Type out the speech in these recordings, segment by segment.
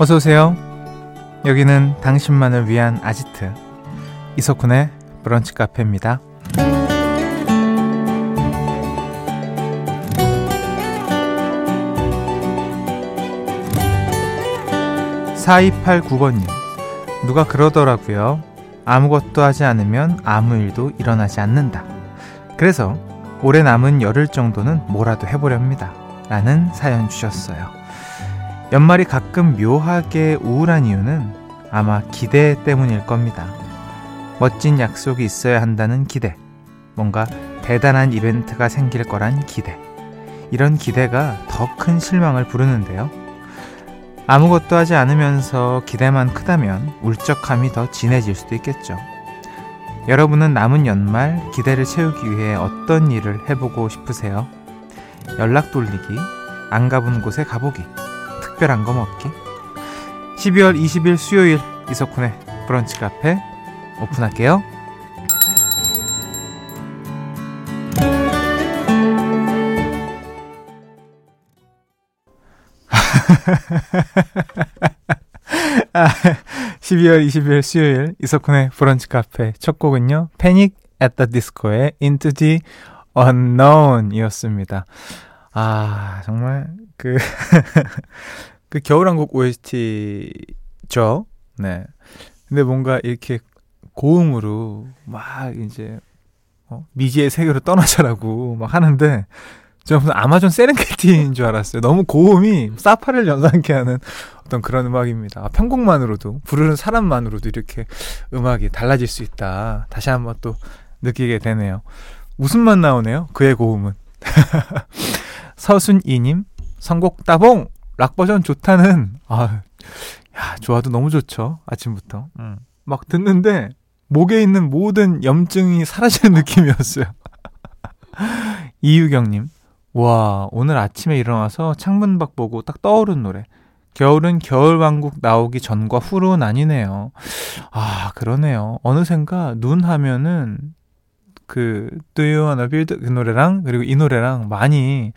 어서 오세요. 여기는 당신만을 위한 아지트 이석훈의 브런치 카페입니다. 4289번님 누가 그러더라고요. 아무것도 하지 않으면 아무 일도 일어나지 않는다. 그래서 올해 남은 열흘 정도는 뭐라도 해보렵니다. 라는 사연 주셨어요. 연말이 가끔 묘하게 우울한 이유는 아마 기대 때문일 겁니다. 멋진 약속이 있어야 한다는 기대. 뭔가 대단한 이벤트가 생길 거란 기대. 이런 기대가 더 큰 실망을 부르는데요. 아무것도 하지 않으면서 기대만 크다면 울적함이 더 진해질 수도 있겠죠. 여러분은 남은 연말 기대를 채우기 위해 어떤 일을 해보고 싶으세요? 연락 돌리기, 안 가본 곳에 가보기, 특별한 거 먹기. 12월 20일 수요일 이석훈의 브런치 카페 오픈할게요. 아, 12월 20일 수요일 이석훈의 브런치 카페 첫 곡은요. 패닉 the disco의 Into the Unknown 이었습니다. 아, 정말 그, 그 겨울왕국 OST죠. 네. 근데 뭔가 이렇게 고음으로 막 이제 어, 미지의 세계로 떠나자라고 막 하는데 제가 무슨 아마존 세렌게티인 줄 알았어요. 너무 고음이 사파를 연상케 하는 어떤 그런 음악입니다. 아, 편곡만으로도 부르는 사람만으로도 이렇게 음악이 달라질 수 있다. 다시 한번 또 느끼게 되네요. 웃음만 나오네요. 그의 고음은. 서순이님 선곡 따봉 락 버전 좋다는 아, 야 좋아도 너무 좋죠. 아침부터 음. 막 듣는데 목에 있는 모든 염증이 사라지는 느낌이었어요. 이유경님 와, 오늘 아침에 일어나서 창문 밖 보고 딱 떠오른 노래. 겨울은 겨울왕국 나오기 전과 후로 나뉘네요. 아, 그러네요. 어느샌가 눈 하면은 그 Do You Wanna Build 그 노래랑 그리고 이 노래랑 많이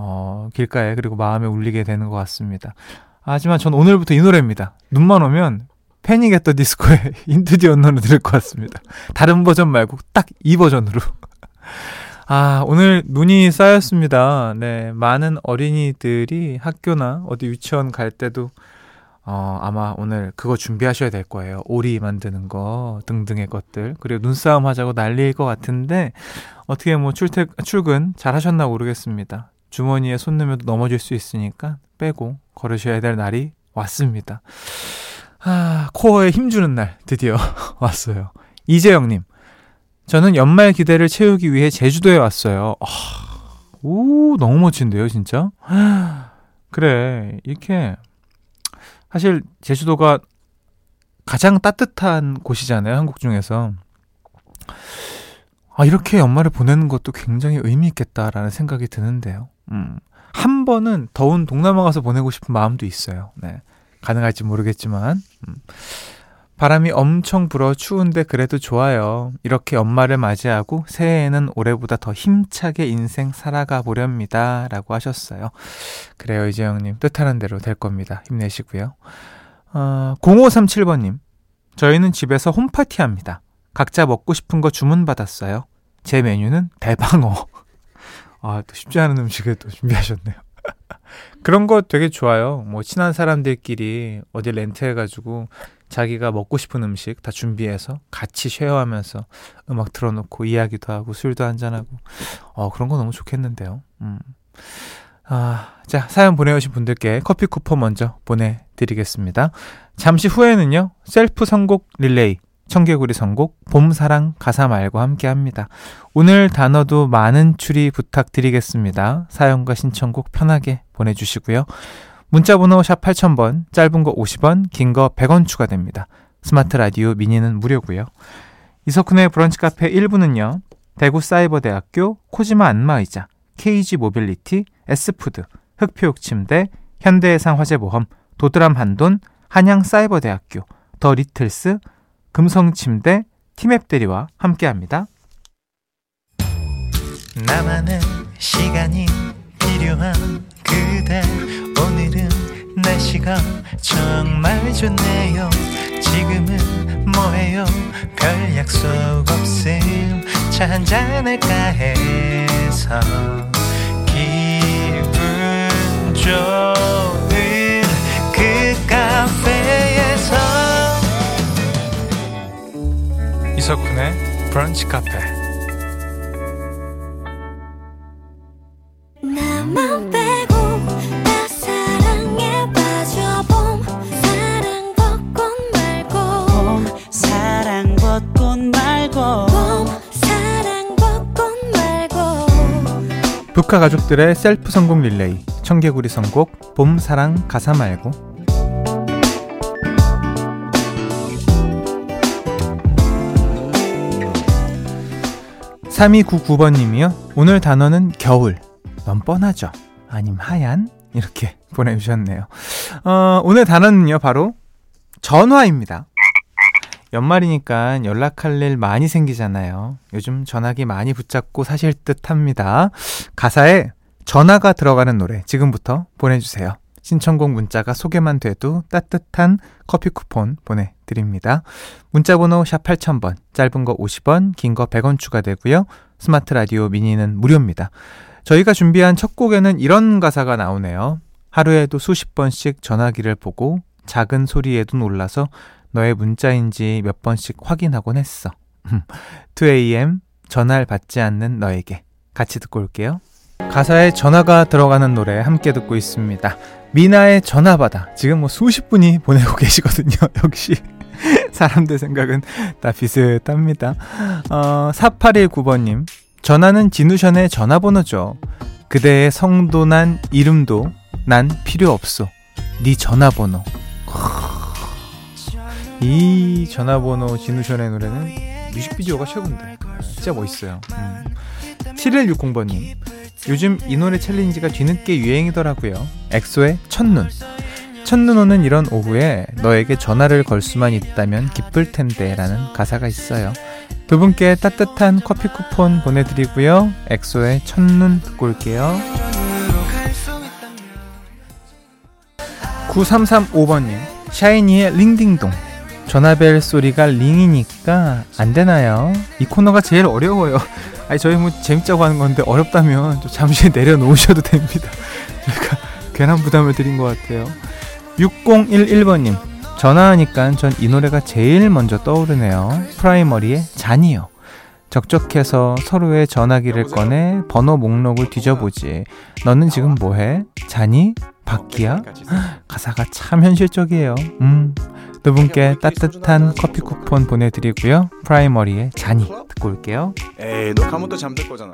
어, 길가에 그리고 마음에 울리게 되는 것 같습니다. 하지만 전 오늘부터 이 노래입니다. 눈만 오면 패닉 앳더 디스코의 인투디 언론을 들을 것 같습니다. 다른 버전 말고 딱 이 버전으로. 아, 오늘 눈이 쌓였습니다. 네, 많은 어린이들이 학교나 어디 유치원 갈 때도 어, 아마 오늘 그거 준비하셔야 될 거예요. 오리 만드는 거 등등의 것들. 그리고 눈싸움 하자고 난리일 것 같은데 어떻게 뭐 출퇴 출근 잘 하셨나 모르겠습니다. 주머니에 손 넣으면 넘어질 수 있으니까 빼고 걸으셔야 될 날이 왔습니다. 아, 코어에 힘주는 날 드디어 왔어요. 이재영님, 저는 연말 기대를 채우기 위해 제주도에 왔어요. 아, 오, 너무 멋진데요, 진짜? 그래, 이렇게, 사실 제주도가 가장 따뜻한 곳이잖아요, 한국 중에서. 아, 이렇게 연말을 보내는 것도 굉장히 의미있겠다라는 생각이 드는데요. 음, 한 번은 더운 동남아 가서 보내고 싶은 마음도 있어요. 네. 가능할지 모르겠지만. 음. 바람이 엄청 불어 추운데 그래도 좋아요. 이렇게 연말을 맞이하고 새해에는 올해보다 더 힘차게 인생 살아가 보렵니다. 라고 하셨어요. 그래요, 이재영님. 뜻하는 대로 될 겁니다. 힘내시고요. 어, 0537번님. 저희는 집에서 홈파티 합니다. 각자 먹고 싶은 거 주문받았어요. 제 메뉴는 대방어. 아, 또 쉽지 않은 음식을 또 준비하셨네요. 그런 거 되게 좋아요. 뭐, 친한 사람들끼리 어디 렌트해 가지고 자기가 먹고 싶은 음식 다 준비해서 같이 쉐어하면서 음악 틀어놓고 이야기도 하고 술도 한잔하고 어 그런 거 너무 좋겠는데요. 음. 아, 자, 사연 보내오신 분들께 커피 쿠폰 먼저 보내드리겠습니다. 잠시 후에는요, 셀프 선곡 릴레이, 청개구리 선곡, 봄사랑 가사 말고 함께 합니다. 오늘 단어도 많은 추리 부탁드리겠습니다. 사연과 신청곡 편하게 보내주시고요. 문자번호 샵 8000번, 짧은 거 50원, 긴 거 100원 추가됩니다. 스마트 라디오 미니는 무료고요. 이석훈의 브런치 카페 1부는요. 대구 사이버대학교, 코지마 안마의자, KG 모빌리티, 에쓰푸드, 흙표흙침대, 현대해상 화재보험, 도드람 한돈, 한양 사이버대학교, 더 리틀스, 금성 침대, 티맵 대리와 함께합니다. 나만의 시간이 필요한 그대. 오늘은 날씨가 정말 좋네요. 지금은 뭐해요? 별 약속 없음. 차 한잔할까 해서 기분 좋은 그 카페 이석훈의 브런치 카페. 북카 가족들의 셀프 성공 릴레이 청개구리 선곡 봄 사랑 가사 말고 3299번님이요. 오늘 단어는 겨울. 넌 뻔하죠. 아님 하얀? 이렇게 보내주셨네요. 어, 오늘 단어는요, 바로 전화입니다. 연말이니까 연락할 일 많이 생기잖아요. 요즘 전화기 많이 붙잡고 사실 듯 합니다. 가사에 전화가 들어가는 노래 지금부터 보내주세요. 신청곡 문자가 소개만 돼도 따뜻한 커피 쿠폰 보내드립니다. 문자번호 샵 8000번, 짧은 거 50원, 긴 거 100원 추가되고요. 스마트 라디오 미니는 무료입니다. 저희가 준비한 첫 곡에는 이런 가사가 나오네요. 하루에도 수십 번씩 전화기를 보고 작은 소리에도 놀라서 너의 문자인지 몇 번씩 확인하곤 했어. 2am 전화를 받지 않는 너에게 같이 듣고 올게요. 가사에 전화가 들어가는 노래 함께 듣고 있습니다. 미나의 전화받아. 지금 뭐 수십 분이 보내고 계시거든요. 역시 사람들 생각은 다 비슷합니다. 어, 4819번님. 전화는 진우션의 전화번호죠. 그대의 성도 난 이름도 난 필요 없어. 네 전화번호. 이 전화번호 진우션의 노래는 뮤직비디오가 최고인데 진짜 멋있어요. 음. 7160번님 요즘 이 노래 챌린지가 뒤늦게 유행이더라고요. 엑소의 첫눈. 첫눈 오는 이런 오후에 너에게 전화를 걸 수만 있다면 기쁠 텐데 라는 가사가 있어요. 두 분께 따뜻한 커피 쿠폰 보내드리고요. 엑소의 첫눈 듣고 올게요. 9335번님, 샤이니의 링딩동. 전화벨 소리가 링이니까 안 되나요? 이 코너가 제일 어려워요. 아니 저희 뭐 재밌자고 하는 건데 어렵다면 좀 잠시 내려놓으셔도 됩니다. 제가 괜한 부담을 드린 것 같아요. 6011번님 전화하니까 전 이 노래가 제일 먼저 떠오르네요. 프라이머리의 잔이요. 적적해서 서로의 전화기를 꺼내 번호 목록을 뒤져보지. 너는 지금 뭐해? 잔이? 바퀴야? 가사가 참 현실적이에요. 음. 두 분께 따뜻한 커피 쿠폰 보내드리고요. 프라이머리의 잔이 듣고 올게요. 에이, 너 가면 또 잠들 거잖아.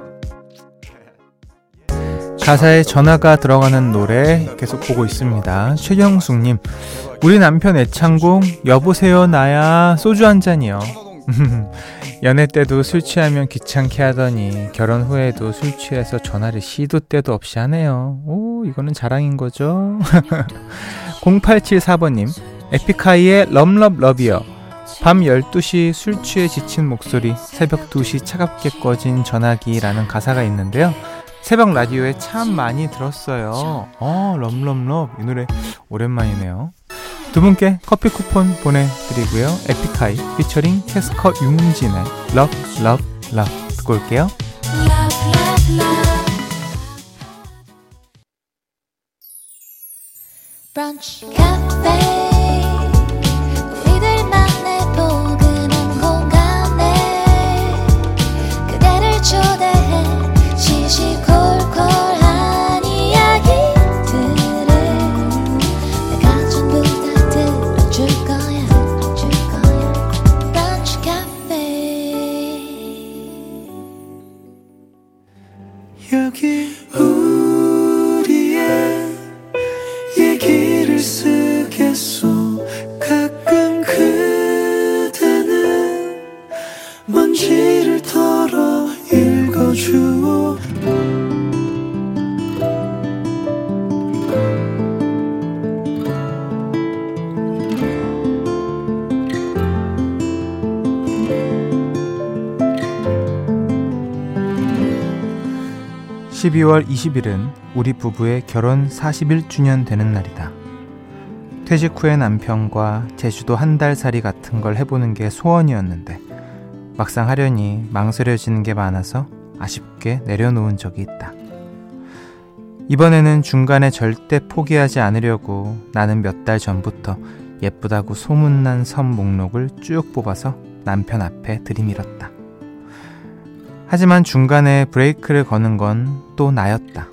가사에 전화가 들어가는 노래 계속 보고 있습니다. 최경숙님, 우리 남편 애창곡 여보세요 나야 소주 한 잔이요. 연애 때도 술 취하면 귀찮게 하더니 결혼 후에도 술 취해서 전화를 시도 때도 없이 하네요. 오, 이거는 자랑인 거죠? 0874번님, 에픽하이의 럼럽러비어 밤 12시 술 취해 지친 목소리 새벽 2시 차갑게 꺼진 전화기라는 가사가 있는데요. 새벽 라디오에 참 많이 들었어요. 어, 럼럼럽. 이 노래 오랜만이네요. 두 분께 커피 쿠폰 보내드리고요. 에픽하이 피처링 캐스커 Love, Love 듣고 올게요. 브런치 카페 주어 12월 20일은 우리 부부의 결혼 41주년 되는 날이다. 퇴직 후에 남편과 제주도 한 달 살이 같은 걸 해보는 게 소원이었는데 막상 하려니 망설여지는 게 많아서 아쉽게 내려놓은 적이 있다. 이번에는 중간에 절대 포기하지 않으려고 나는 몇 달 전부터 예쁘다고 소문난 섬 목록을 쭉 뽑아서 남편 앞에 들이밀었다. 하지만 중간에 브레이크를 거는 건 또 나였다.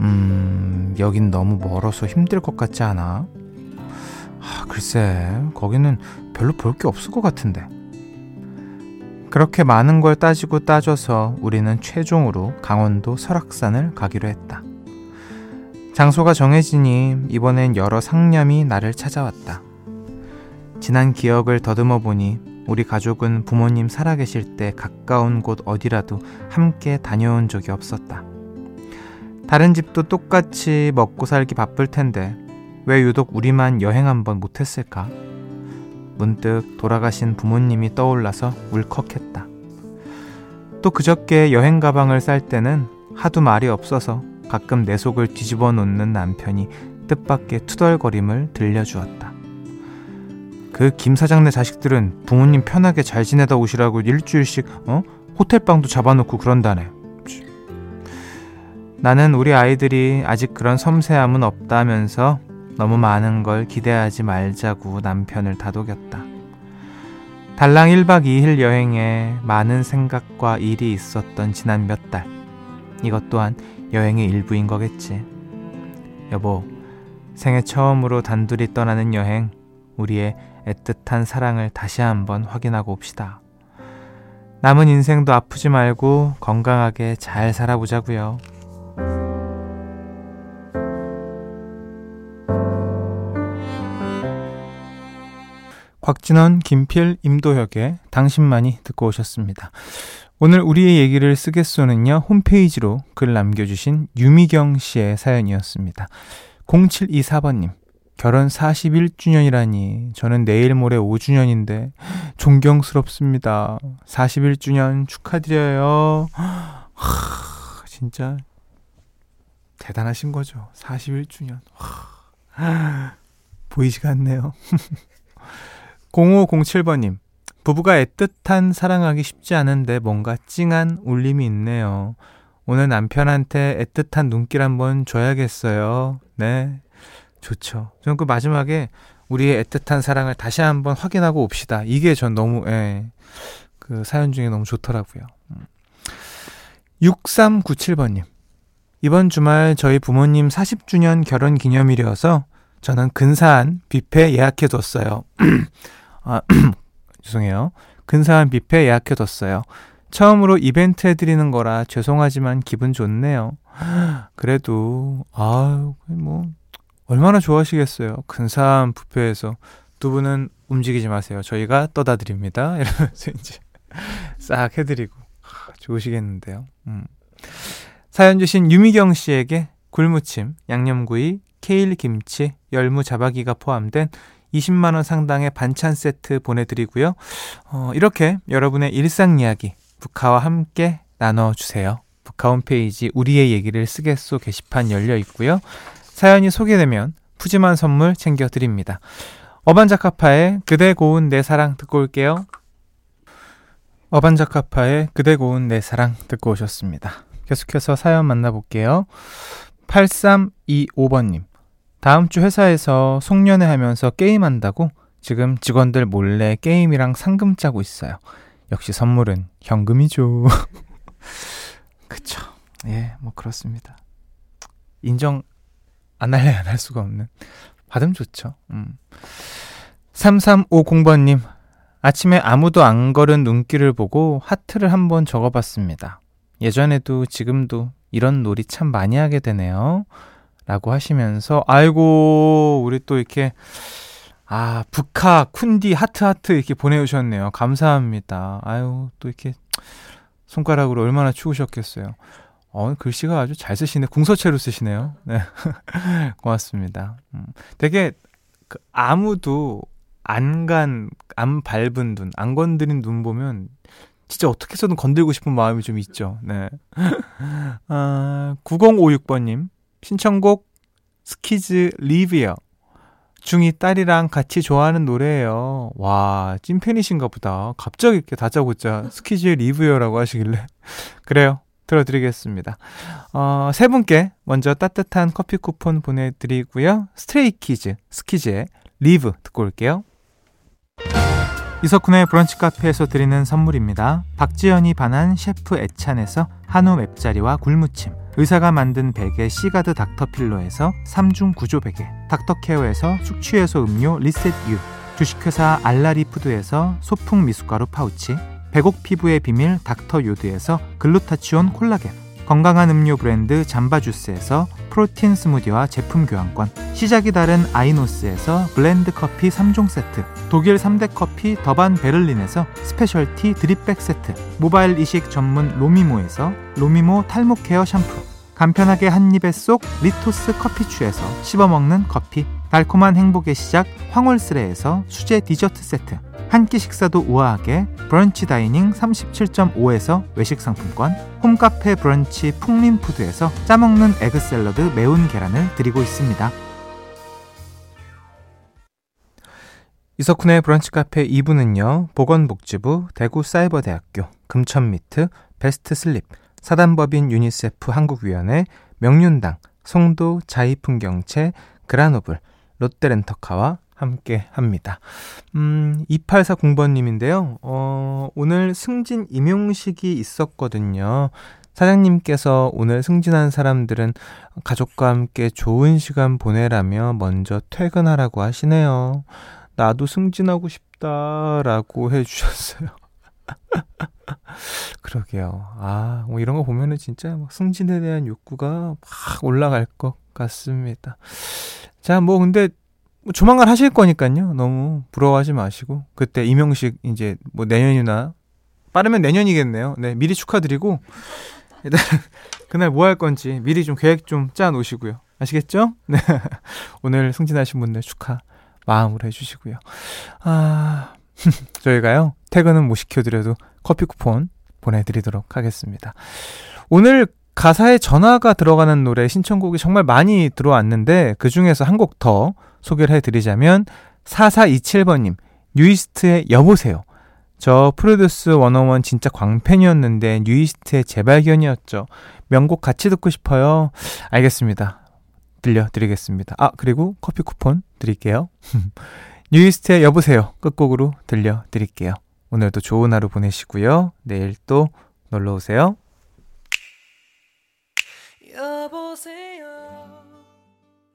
음, 여긴 너무 멀어서 힘들 것 같지 않아? 아, 글쎄, 거기는 별로 볼 게 없을 것 같은데. 그렇게 많은 걸 따지고 따져서 우리는 최종으로 강원도 설악산을 가기로 했다. 장소가 정해지니 이번엔 여러 상념이 나를 찾아왔다. 지난 기억을 더듬어 보니 우리 가족은 부모님 살아계실 때 가까운 곳 어디라도 함께 다녀온 적이 없었다. 다른 집도 똑같이 먹고 살기 바쁠 텐데 왜 유독 우리만 여행 한번 못했을까? 문득 돌아가신 부모님이 떠올라서 울컥했다. 또 그저께 여행 가방을 쌀 때는 하도 말이 없어서 가끔 내 속을 뒤집어 놓는 남편이 뜻밖의 투덜거림을 들려주었다. 그 김 사장네 자식들은 부모님 편하게 잘 지내다 오시라고 일주일씩 어? 호텔방도 잡아놓고 그런다네. 나는 우리 아이들이 아직 그런 섬세함은 없다면서 너무 많은 걸 기대하지 말자고 남편을 다독였다. 달랑 1박 2일 여행에 많은 생각과 일이 있었던 지난 몇 달. 이것 또한 여행의 일부인 거겠지. 여보, 생애 처음으로 단둘이 떠나는 여행, 우리의 애틋한 사랑을 다시 한번 확인하고 옵시다. 남은 인생도 아프지 말고 건강하게 잘 살아보자고요. 곽진원, 김필, 임도혁의 당신만이 듣고 오셨습니다. 오늘 우리의 얘기를 쓰겠소는요, 홈페이지로 글 남겨주신 유미경 씨의 사연이었습니다. 0724번님, 결혼 41주년이라니, 저는 내일 모레 5주년인데, 존경스럽습니다. 41주년 축하드려요. 하, 진짜, 대단하신 거죠. 41주년. 하, 보이지가 않네요. 0507번님, 부부가 애틋한 사랑하기 쉽지 않은데 뭔가 찡한 울림이 있네요. 오늘 남편한테 애틋한 눈길 한번 줘야겠어요. 네. 좋죠. 저는 그 마지막에 우리의 애틋한 사랑을 다시 한번 확인하고 옵시다. 이게 전 너무, 예, 그 사연 중에 너무 좋더라고요. 6397번님. 음. 이번 주말 저희 부모님 40주년 결혼 기념일이어서 저는 근사한 뷔페 예약해뒀어요. 아, 죄송해요. 근사한 뷔페 예약해뒀어요. 처음으로 이벤트 해드리는 거라 죄송하지만 기분 좋네요. 그래도, 아유, 뭐, 얼마나 좋아하시겠어요. 근사한 뷔페에서. 두 분은 움직이지 마세요. 저희가 떠다 드립니다. 이러면서 이제 싹 해드리고. 좋으시겠는데요. 음. 사연 주신 유미경 씨에게 굴무침, 양념구이, 케일 김치, 열무 자박이가 포함된 20만원 상당의 반찬 세트 보내드리고요. 어, 이렇게 여러분의 일상 이야기, 북카와 함께 나눠주세요. 북카 홈페이지 우리의 얘기를 쓰겠소 게시판 열려 있고요. 사연이 소개되면 푸짐한 선물 챙겨드립니다. 어반자카파의 그대 고운 내 사랑 듣고 올게요. 어반자카파의 그대 고운 내 사랑 듣고 오셨습니다. 계속해서 사연 만나볼게요. 8325번님. 다음 주 회사에서 송년회 하면서 게임한다고 지금 직원들 몰래 게임이랑 상금 짜고 있어요. 역시 선물은 현금이죠. 그쵸. 예, 뭐 그렇습니다. 인정 안 할래 안 할 수가 없는. 받으면 좋죠. 음. 3350번님, 아침에 아무도 안 걸은 눈길을 보고 하트를 한번 적어봤습니다. 예전에도 지금도 이런 놀이 참 많이 하게 되네요. 라고 하시면서, 아이고, 우리 또 이렇게, 아, 북카, 쿤디, 하트, 하트 이렇게 보내주셨네요. 감사합니다. 아유, 또 이렇게 손가락으로 얼마나 추우셨겠어요. 어, 글씨가 아주 잘 쓰시네. 궁서체로 쓰시네요. 네. 고맙습니다. 음. 되게, 그 아무도 안 간, 안 밟은 눈, 안 건드린 눈 보면 진짜 어떻게 해서든 건들고 싶은 마음이 좀 있죠. 네. 아, 9056번님. 신청곡 스키즈 Leave요 중2 딸이랑 같이 좋아하는 노래예요. 와, 찐팬이신가 보다. 갑자기 이렇게 다짜고짜 스키즈의 Leave요라고 하시길래. 그래요. 들어드리겠습니다. 어, 세 분께 먼저 따뜻한 커피 쿠폰 보내드리고요. 스트레이키즈, 스키즈의 Leave 듣고 올게요. 이석훈의 브런치 카페에서 드리는 선물입니다. 박지연이 반한 셰프 애찬에서 한우 맵자리와 굴무침 의사가 만든 베개 시가드 닥터필로에서 3중 구조 베개 닥터케어에서 숙취해소 음료 리셋유 주식회사 알라리푸드에서 소풍 미숫가루 파우치 배곡 피부의 비밀 닥터 요드에서 글루타치온 콜라겐 건강한 음료 브랜드 잠바주스에서 프로틴 스무디와 제품 교환권 시작이 다른 아이노스에서 블렌드 커피 3종 세트 독일 3대 커피 더반 베를린에서 specialty drip bag 세트 모발 이식 전문 로미모에서 로미모 탈모 care 샴푸 간편하게 한 입에 쏙 리토스 커피추에서 씹어먹는 커피 달콤한 행복의 시작 황홀스레에서 수제 디저트 세트 한 끼 식사도 우아하게 브런치 dining 37.5에서 외식 상품권 홈카페 브런치 풍림푸드에서 짜먹는 egg 샐러드 매운 계란을 드리고 있습니다. 이석훈의 브런치 카페 2부는요. 보건복지부, 대구사이버대학교, 금천미트, 베스트슬립, 사단법인 유니세프 한국위원회, 명륜당, 송도 자이풍경채, 그라노블, 롯데렌터카와 함께 합니다. 음, 2840번님인데요. 어, 오늘 승진 임용식이 있었거든요. 사장님께서 오늘 승진한 사람들은 가족과 함께 좋은 시간 보내라며 먼저 퇴근하라고 하시네요. 나도 승진하고 싶다라고 해주셨어요. 그러게요. 아, 뭐 이런 거 보면은 진짜 막 승진에 대한 욕구가 막 올라갈 것 같습니다. 자, 뭐 근데 뭐 조만간 하실 거니까요. 너무 부러워하지 마시고 그때 임용식 이제 뭐 내년이나 빠르면 내년이겠네요. 네, 미리 축하드리고 일단 그날 뭐 할 건지 미리 좀 계획 좀 짜 놓으시고요. 아시겠죠? 네. 오늘 승진하신 분들 축하 마음으로 해주시고요. 아, 저희가요, 퇴근은 못 시켜드려도 커피 쿠폰 보내드리도록 하겠습니다. 오늘 가사에 전화가 들어가는 노래 신청곡이 정말 많이 들어왔는데, 그 중에서 한 곡 더 소개를 해드리자면 4427번님 뉴이스트의 여보세요. 저 프로듀스 101 진짜 광팬이었는데 뉴이스트의 재발견이었죠. 명곡 같이 듣고 싶어요. 알겠습니다. 들려드리겠습니다. 아 그리고 커피 쿠폰 드릴게요. 뉴이스트의 여보세요 끝곡으로 들려드릴게요. 오늘도 좋은 하루 보내시고요. 내일 또 놀러 오세요. 여보세요.